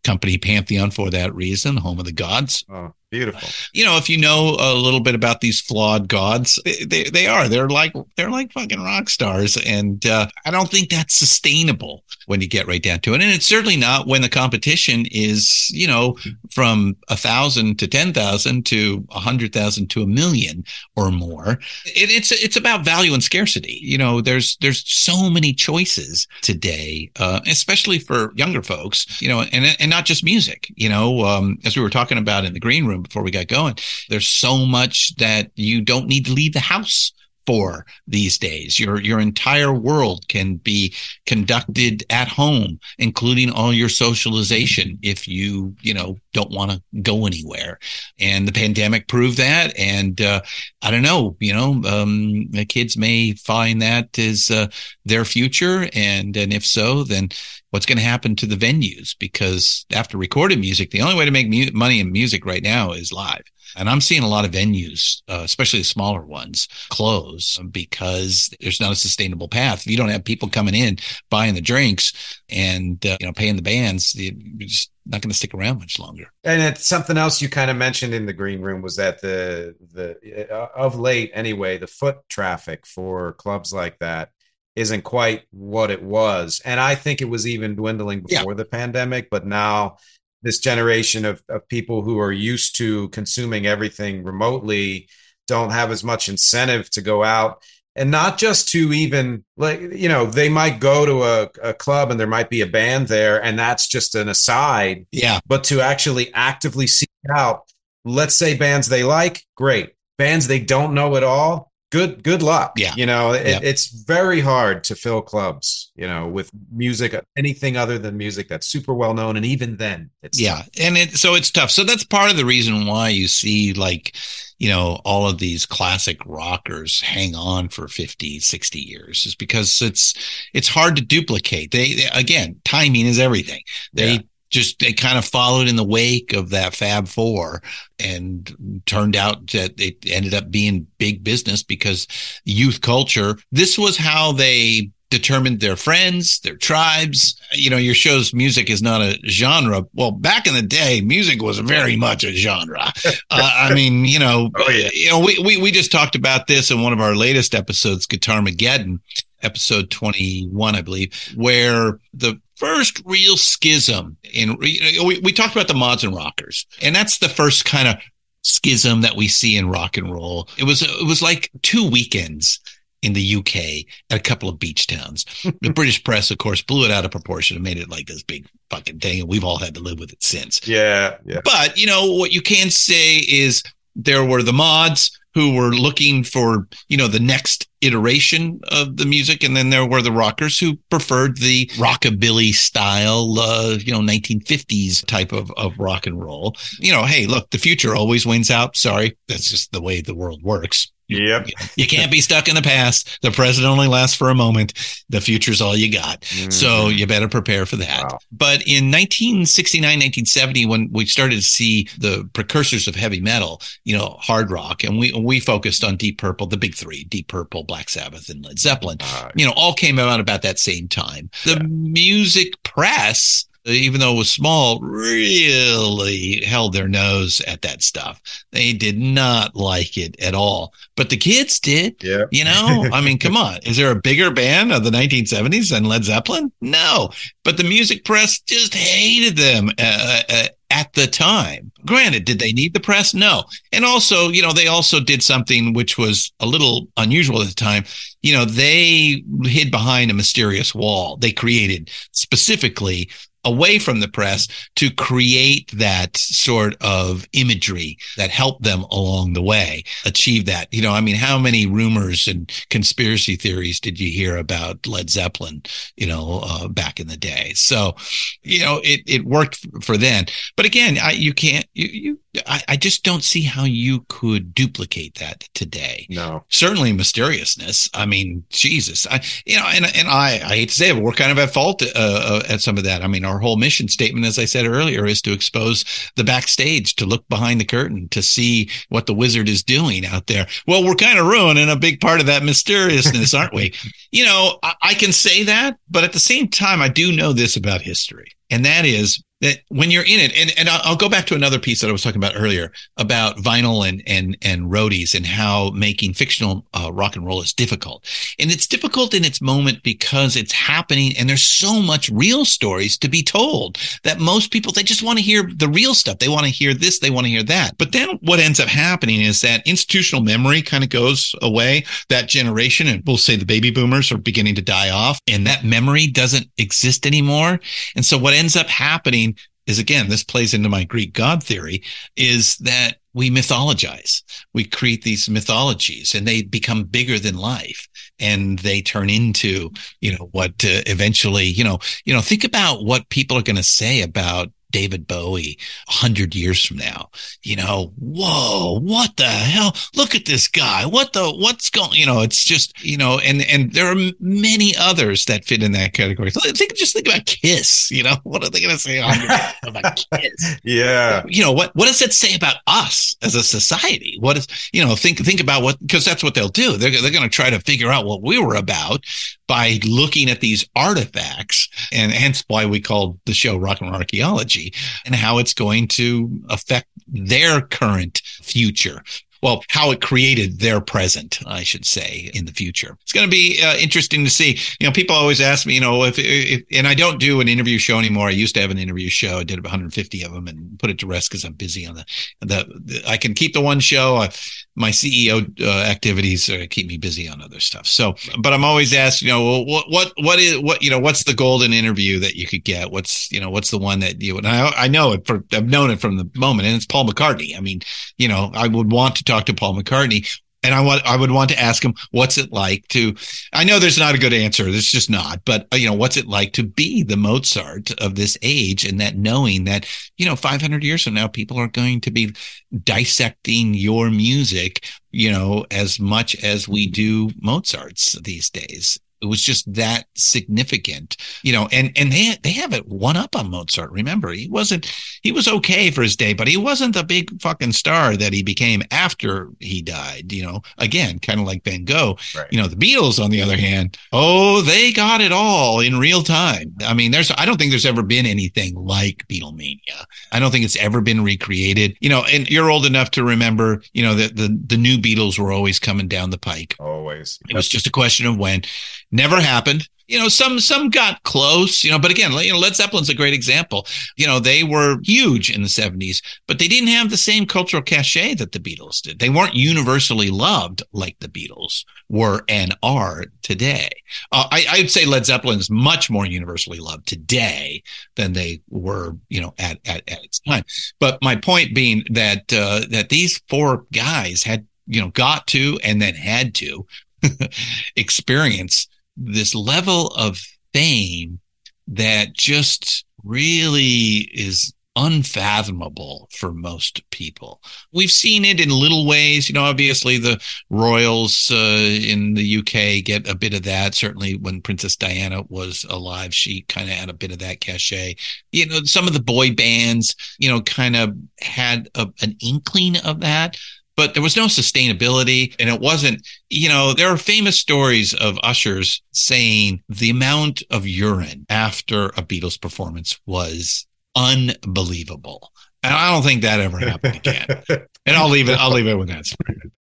company Pantheon for that reason, home of the gods. Oh, beautiful. You know, if you know a little bit about these flawed gods, they, they, are. They're like they're like fucking rock stars, and uh, I don't think that's sustainable when you get right down to it. And it's certainly not when the competition is, you know, from a thousand to ten thousand to a hundred thousand to a million or more. It, it's it's about value and scarcity. You know, there's there's so many choices today, uh, especially for younger folks. You know, and and not just music. You know, um, as we were talking about in the green room before we got going, there's so much that you don't need to leave the house for these days. Your your entire world can be conducted at home, including all your socialization if you, you know, don't want to go anywhere. And the pandemic proved that. And uh, I don't know, you know, um, the kids may find that is uh, their future. And, and if so, then what's going to happen to the venues? Because after recorded music, the only way to make mu- money in music right now is live. And I'm seeing a lot of venues, uh, especially the smaller ones, close because there's not a sustainable path. If you don't have people coming in buying the drinks and uh, you know paying the bands, you're just not going to stick around much longer. And it's something else you kind of mentioned in the green room was that the the uh, of late anyway, the foot traffic for clubs like that isn't quite what it was. And I think it was even dwindling before yeah. the pandemic, but now this generation of, of people who are used to consuming everything remotely don't have as much incentive to go out and not just to even like you know they might go to a, a club and there might be a band there and that's just an aside yeah but to actually actively seek out let's say bands they like great bands they don't know at all, good good luck. Yeah. You know, it, Yep. it's very hard to fill clubs, you know, with music anything other than music that's super well known and even then it's Yeah. And it, so it's tough. So that's part of the reason why you see like, you know, all of these classic rockers hang on for 50, 60 years is because it's, it's hard to duplicate. They, they again, timing is everything. They, Yeah. Just they kind of followed in the wake of that Fab Four, and turned out that it ended up being big business because youth culture. This was how they determined their friends, their tribes. You know, your show's music is not a genre. Well, back in the day, music was very much a genre. (laughs) uh, I mean, you know, Oh, yeah. you know, we, we we just talked about this in one of our latest episodes, Guitar Mageddon, episode 21, I believe, where the first real schism in we, we talked about the mods and rockers, and that's the first kind of schism that we see in rock and roll. It was it was like two weekends in the UK at a couple of beach towns. The (laughs) British press, of course, blew it out of proportion and made it like this big fucking thing, and we've all had to live with it since. Yeah, yeah. But you know what you can say is there were the mods who were looking for you know the next iteration of the music, and then there were the rockers who preferred the rockabilly style, uh, you know, 1950s type of of rock and roll. You know, hey, look, the future always wins out. Sorry, that's just the way the world works. Yep. You can't be stuck in the past. The present only lasts for a moment. The future's all you got. So you better prepare for that. Mm-hmm. Wow. But in 1969, 1970, when we started to see the precursors of heavy metal, you know, hard rock, and we we focused on Deep Purple, the big three, Deep Purple, Black Sabbath, and Led Zeppelin, Uh, you know, all came out about that same time. The music press, even though it was small, really held their nose at that stuff. They did not like it at all. But the kids did. yeah. You know, I mean, come on. Is there a bigger band of the 1970s than Led Zeppelin? No. But the music press just hated them uh, uh, at the time. Granted, did they need the press? No. And also, you know, they also did something which was a little unusual at the time. You know, they hid behind a mysterious wall they created specifically away from the press to create that sort of imagery that helped them along the way achieve that. You know, I mean, how many rumors and conspiracy theories did you hear about Led Zeppelin, you know, uh, back in the day? So, you know, it, it worked for then. But again, I, you can't, you, you, I, I just don't see how you could duplicate that today No. certainly mysteriousness. I mean, Jesus, I, you know, and, and I, I hate to say it, but we're kind of at fault uh, uh, at some of that. I mean, our whole mission statement, as I said earlier, is to expose the backstage, to look behind the curtain, to see what the wizard is doing out there. Well, we're kind of ruining a big part of that mysteriousness, aren't we? (laughs) You know, I, I can say that, but at the same time, I do know this about history, and that is that when you're in it, and, and I'll, go back to another piece that I was talking about earlier about vinyl and and and roadies and how making fictional uh, rock and roll is difficult, and it's difficult in its moment because it's happening, and there's so much real stories to be told that most people they just want to hear the real stuff. They want to hear this, they want to hear that. But then what ends up happening is that institutional memory kind of goes away. That generation, and we'll say the baby boomers are beginning to die off, and that memory doesn't exist anymore. And so what ends up happening is again, this plays into my Greek god theory, is that we mythologize. We create these mythologies and they become bigger than life and they turn into, you know, what uh, eventually, you know, you know, think about what people are going to say about David Bowie a hundred years from now, you know, whoa, what the hell? Look at this guy. What the, what's going, you know, it's just, you know, and, and there are many others that fit in that category. Think, just think about Kiss, you know, (laughs) what are they going to say a hundred years about (laughs) Kiss? Yeah. you know what what does that say about us as a society what is you know think think about what because that's what they'll do they're, they're going to try to figure out what we were about by looking at these artifacts and hence why we called the show rock and roll archaeology and how it's going to affect their current future well, how it created their present, I should say, in the future. It's going to be uh, interesting to see. You know, people always ask me, you know, if, if, and I don't do an interview show anymore. I used to have an interview show. I did about 150 of them and put it to rest because I'm busy on the, the, the, I can keep the one show. Uh, my CEO uh, activities uh, keep me busy on other stuff. So, but I'm always asked, you know, well, what, what, what is, what, you know, what's the golden interview that you could get? What's, you know, what's the one that you, and I, I know it for, I've known it from the moment and it's Paul McCartney. I mean, you know, I would want to talk to Paul McCartney and I want I would want to ask him what's it like to I know there's not a good answer there's just not but uh, you know what's it like to be the Mozart of this age and that knowing that you know 500 years from now people are going to be dissecting your music you know as much as we do Mozart's these days it was just that significant, you know, and, and they, they have it one up on Mozart. Remember, he wasn't, he was okay for his day, but he wasn't the big fucking star that he became after he died, you know, again, kind of like Van Gogh, right. you know, the Beatles, on the other hand, oh, they got it all in real time. I mean, there's, I don't think there's ever been anything like Beatlemania. I don't think it's ever been recreated, you know, and you're old enough to remember, you know, that the, the new Beatles were always coming down the pike. Always. It was just a question of when Never happened. You know, some some got close, you know, but again, you know, Led Zeppelin's a great example. You know, they were huge in the 70s, but they didn't have the same cultural cachet that the Beatles did. They weren't universally loved like the Beatles were and are today. Uh, I, I'd say Led Zeppelin is much more universally loved today than they were, you know, at, at, at its time. But my point being that uh, that these four guys had, you know, got to and then had to (laughs) experience this level of fame that just really is unfathomable for most people. We've seen it in little ways. You know, obviously the royals uh, in the UK get a bit of that. Certainly when Princess Diana was alive, she kind of had a bit of that cachet. You know, some of the boy bands, you know, kind of had a, an inkling of that but there was no sustainability and it wasn't, you know, there are famous stories of ushers saying the amount of urine after a Beatles performance was unbelievable. And I don't think that ever (laughs) happened again. and I'll leave it, I'll leave it with that.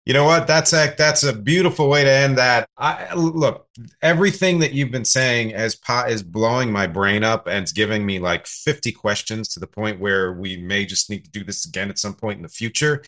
You know what? That's a that's a beautiful way to end that. I look, everything that you've been saying as pot is blowing my brain up and it's giving me like 50 questions to the point where we may just need to do this again at some point in the future.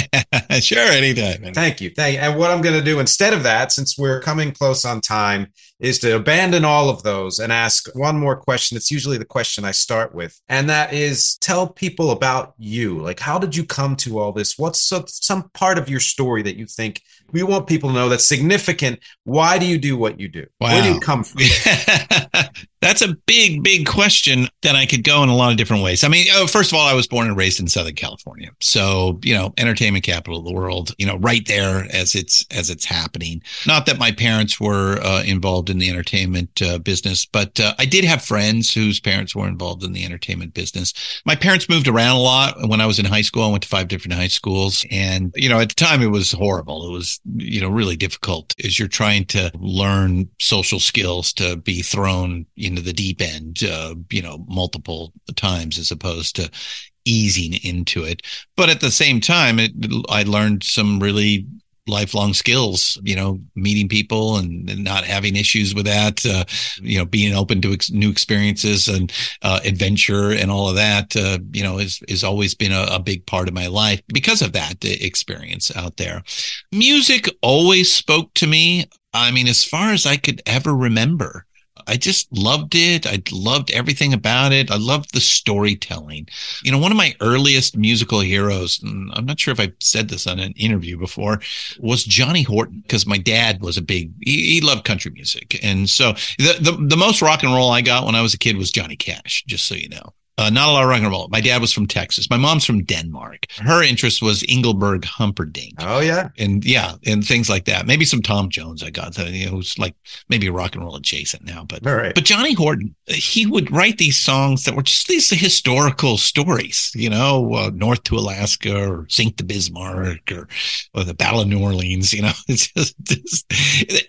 (laughs) sure, anytime. Man. Thank you. Thank you. And what I'm going to do instead of that, since we're coming close on time, is to abandon all of those and ask one more question. It's usually the question I start with, and that is tell people about you. Like, how did you come to all this? What's some part of your story that you think we want people to know that's significant? Why do you do what you do? Wow. Where do you come from? (laughs) That's a big, big question that I could go in a lot of different ways. I mean, oh, first of all, I was born and raised in Southern California. So, you know, entertainment capital of the world, you know, right there as it's, as it's happening. Not that my parents were uh, involved in the entertainment uh, business, but uh, I did have friends whose parents were involved in the entertainment business. My parents moved around a lot. When I was in high school, I went to five different high schools. And, you know, at the time it was horrible. It was, you know, really difficult as you're trying to learn social skills to be thrown, into the deep end, uh, you know, multiple times as opposed to easing into it. But at the same time, it, I learned some really lifelong skills, you know, meeting people and, and not having issues with that, uh, you know, being open to ex- new experiences and uh, adventure and all of that, uh, you know, is, is always been a, a, big part of my life because of that experience out there. Music always spoke to me. I mean, as far as I could ever remember, I just loved it. I loved everything about it. I loved the storytelling. You know, one of my earliest musical heroes, I'm not sure if I said this on an interview before, was Johnny Horton because my dad was a big, he, he, loved country music. And so the, the, the most rock and roll I got when I was a kid was Johnny Cash, just so you know. Uh, not a lot of rock and roll. My dad was from Texas. My mom's from Denmark. Her interest was Engelbert Humperdinck. Oh yeah, and yeah, and things like that. Maybe some Tom Jones. I got that. You know, who's like maybe rock and roll adjacent now. But but Johnny Horton, he would write these songs that were just these historical stories. You know, uh, North to Alaska or Sink the Bismarck or, or the Battle of New Orleans. You know, (laughs) it's just, just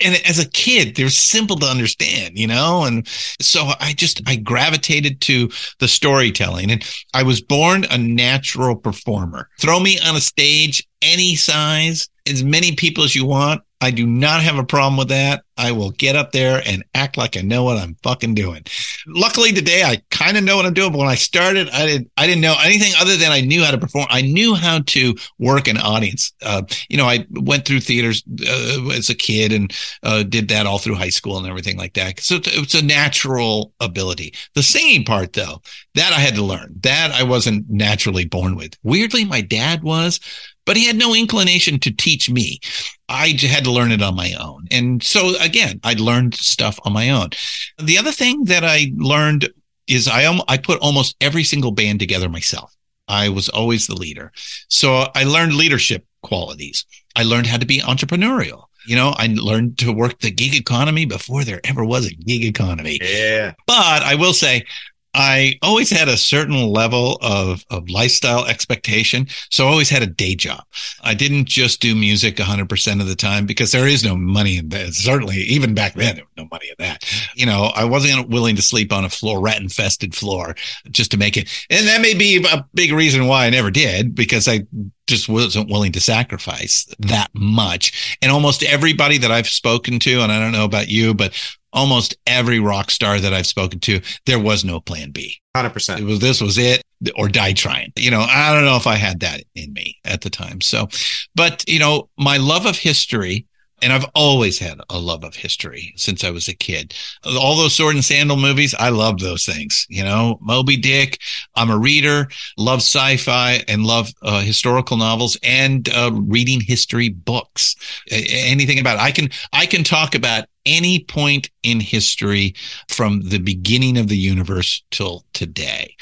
and as a kid, they're simple to understand. You know, and so I just I gravitated to the story storytelling. And I was born a natural performer. Throw me on a stage any size, as many people as you want. I do not have a problem with that. I will get up there and act like I know what I'm fucking doing. Luckily today, I kind of know what I'm doing. But when I started, I didn't, I didn't know anything other than I knew how to perform. I knew how to work an audience. Uh, you know, I went through theaters uh, as a kid and uh, did that all through high school and everything like that. So it's a natural ability. The singing part, though, that I had to learn. That I wasn't naturally born with. Weirdly, my dad was but he had no inclination to teach me. I had to learn it on my own. And so again, I learned stuff on my own. The other thing that I learned is I, I put almost every single band together myself. I was always the leader. So I learned leadership qualities. I learned how to be entrepreneurial. You know, I learned to work the gig economy before there ever was a gig economy. Yeah. But I will say, I always had a certain level of, of lifestyle expectation. So I always had a day job. I didn't just do music 100% of the time because there is no money in that. Certainly, even back then, there was no money in that. You know, I wasn't willing to sleep on a floor, rat infested floor just to make it. And that may be a big reason why I never did because I just wasn't willing to sacrifice that much. And almost everybody that I've spoken to, and I don't know about you, but almost every rock star that I've spoken to, there was no plan B. 100%. It was, this was it or die trying. You know, I don't know if I had that in me at the time. So, but you know, my love of history and I've always had a love of history since I was a kid. All those sword and sandal movies, I love those things. You know, Moby Dick. I'm a reader, love sci-fi and love uh, historical novels and uh, reading history books. Anything about it. I can I can talk about any point in history from the beginning of the universe till today.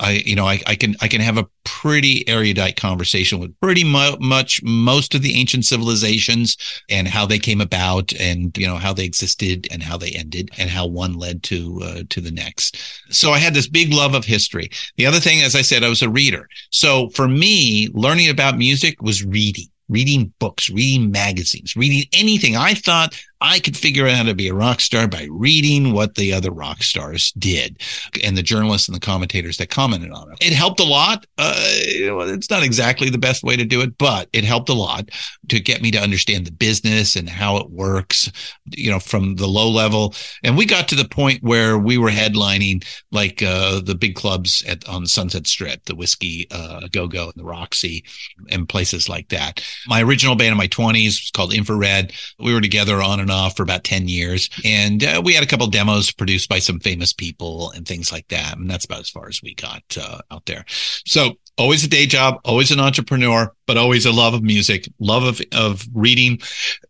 I, you know, I, I can, I can have a pretty erudite conversation with pretty much most of the ancient civilizations and how they came about and, you know, how they existed and how they ended and how one led to, uh, to the next. So I had this big love of history. The other thing, as I said, I was a reader. So for me, learning about music was reading reading books, reading magazines, reading anything. I thought I could figure out how to be a rock star by reading what the other rock stars did and the journalists and the commentators that commented on it. It helped a lot. Uh, it's not exactly the best way to do it, but it helped a lot to get me to understand the business and how it works, you know, from the low level. And we got to the point where we were headlining like uh, the big clubs at on Sunset Strip, the Whisky uh, Go Go and the Roxy and places like that. My original band in my 20s was called Infrared. We were together on and and off for about 10 years. And uh, we had a couple demos produced by some famous people and things like that. And that's about as far as we got uh, out there. So always a day job, always an entrepreneur, but always a love of music, love of, of reading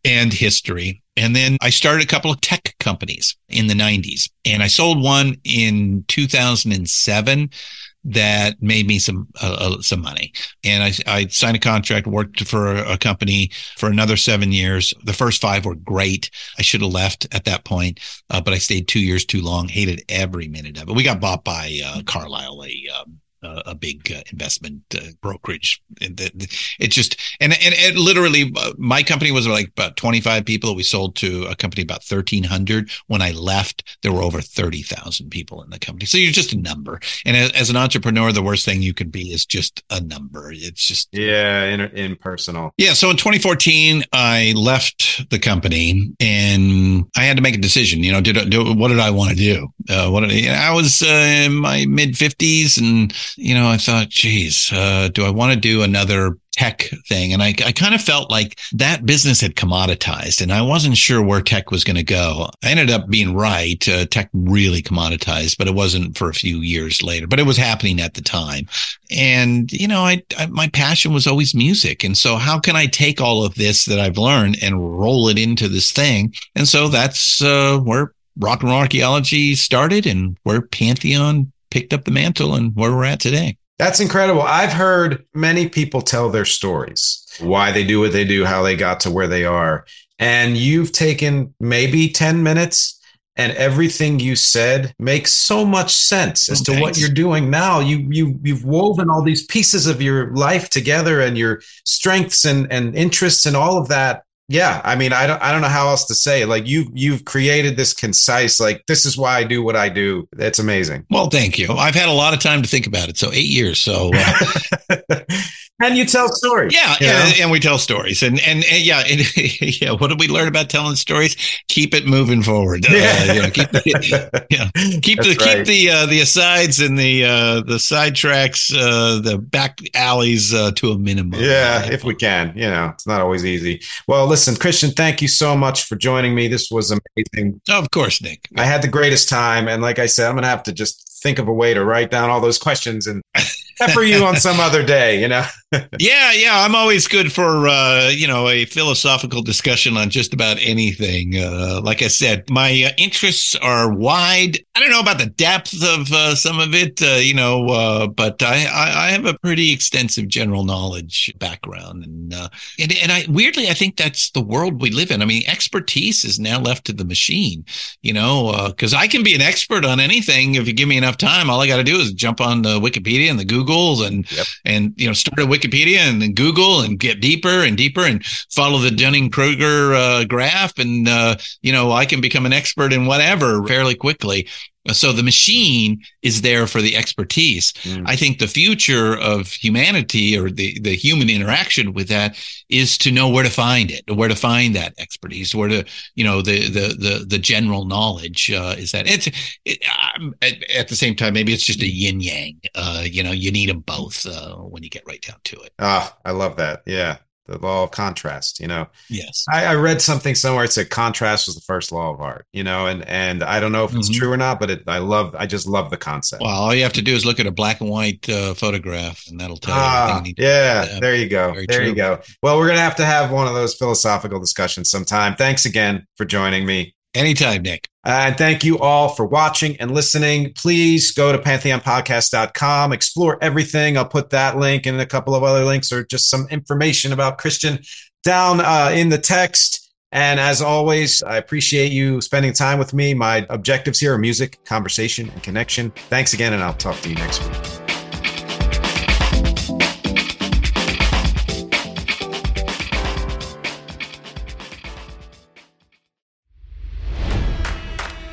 and history. And then I started a couple of tech companies in the 90s and I sold one in 2007 that made me some uh, uh, some money. And I, I signed a contract, worked for a company for another seven years. The first five were great. I should have left at that point, uh, but I stayed two years too long. Hated every minute of it. We got bought by uh, Carlyle, a um, uh, a big uh, investment uh, brokerage. It just and and it literally, uh, my company was like about twenty five people. We sold to a company about thirteen hundred. When I left, there were over thirty thousand people in the company. So you're just a number. And as, an entrepreneur, the worst thing you could be is just a number. It's just yeah, in, impersonal. Yeah. So in 2014, I left the company and I had to make a decision. You know, did, do what did I want to do? Uh, what did I, I was uh, in my mid fifties and you know, I thought, geez, uh, do I want to do another tech thing? And I, I kind of felt like that business had commoditized and I wasn't sure where tech was going to go. I ended up being right. Uh, tech really commoditized, but it wasn't for a few years later, but it was happening at the time. And, you know, I, I my passion was always music. And so how can I take all of this that I've learned and roll it into this thing? And so that's, uh, where rock and roll archaeology started and where Pantheon picked up the mantle and where we're at today. That's incredible. I've heard many people tell their stories, why they do what they do, how they got to where they are. And you've taken maybe 10 minutes and everything you said makes so much sense as oh, to thanks. what you're doing now. You you you've woven all these pieces of your life together and your strengths and and interests and all of that yeah i mean i don't i don't know how else to say like you you've created this concise like this is why i do what i do. It's amazing. Well thank you. I've had a lot of time to think about it so eight years so uh, (laughs) and you tell stories. Yeah, yeah, and we tell stories, and and, and yeah, and, (laughs) yeah. What did we learn about telling stories? Keep it moving forward. Uh, yeah, keep the, (laughs) yeah, keep the right. keep the uh, the asides and the uh, the side tracks, uh, the back alleys uh, to a minimum. Yeah, if we can. You know, it's not always easy. Well, listen, Christian, thank you so much for joining me. This was amazing. Of course, Nick. I had the greatest time, and like I said, I'm gonna have to just think of a way to write down all those questions and (laughs) pepper you on some other day, you know. (laughs) yeah, yeah, I'm always good for uh, you know a philosophical discussion on just about anything. Uh, like I said, my uh, interests are wide. I don't know about the depth of uh, some of it, uh, you know, uh, but I, I, I have a pretty extensive general knowledge background, and and and I weirdly I think that's the world we live in. I mean, expertise is now left to the machine, you know, because I can be an expert on anything if you give me enough time. All I got to do is jump on the Wikipedia and the And yep. and you know start a Wikipedia and then Google and get deeper and deeper and follow the Dunning Kruger uh, graph. And, uh, you know, I can become an expert in whatever fairly quickly. So the machine is there for the expertise. Mm. I think the future of humanity or the, the human interaction with that is to know where to find it, where to find that expertise, where to, you know, the, the, the, the general knowledge, uh, is that it's, it, at, at, the same time, maybe it's just a yin yang, uh, you know, you need them both, uh, when you get right down to it. Ah, I love that. Yeah the law of contrast you know? Yes. I, I, read something somewhere it said contrast was the first law of art you know? And and i don't know if it's mm-hmm. true or not but it, i love i just love the concept. Well all you have to do is look at a black and white uh, photograph and that'll tell ah, you yeah there you go Very there true. you go. Well we're gonna have to have one of those philosophical discussions sometime. Thanks again for joining me anytime nick and thank you all for watching and listening. Please go to pantheonpodcast.com, explore everything. I'll put that link and a couple of other links or just some information about Christian down uh, in the text. And as always, I appreciate you spending time with me. My objectives here are music, conversation, and connection. Thanks again, and I'll talk to you next week.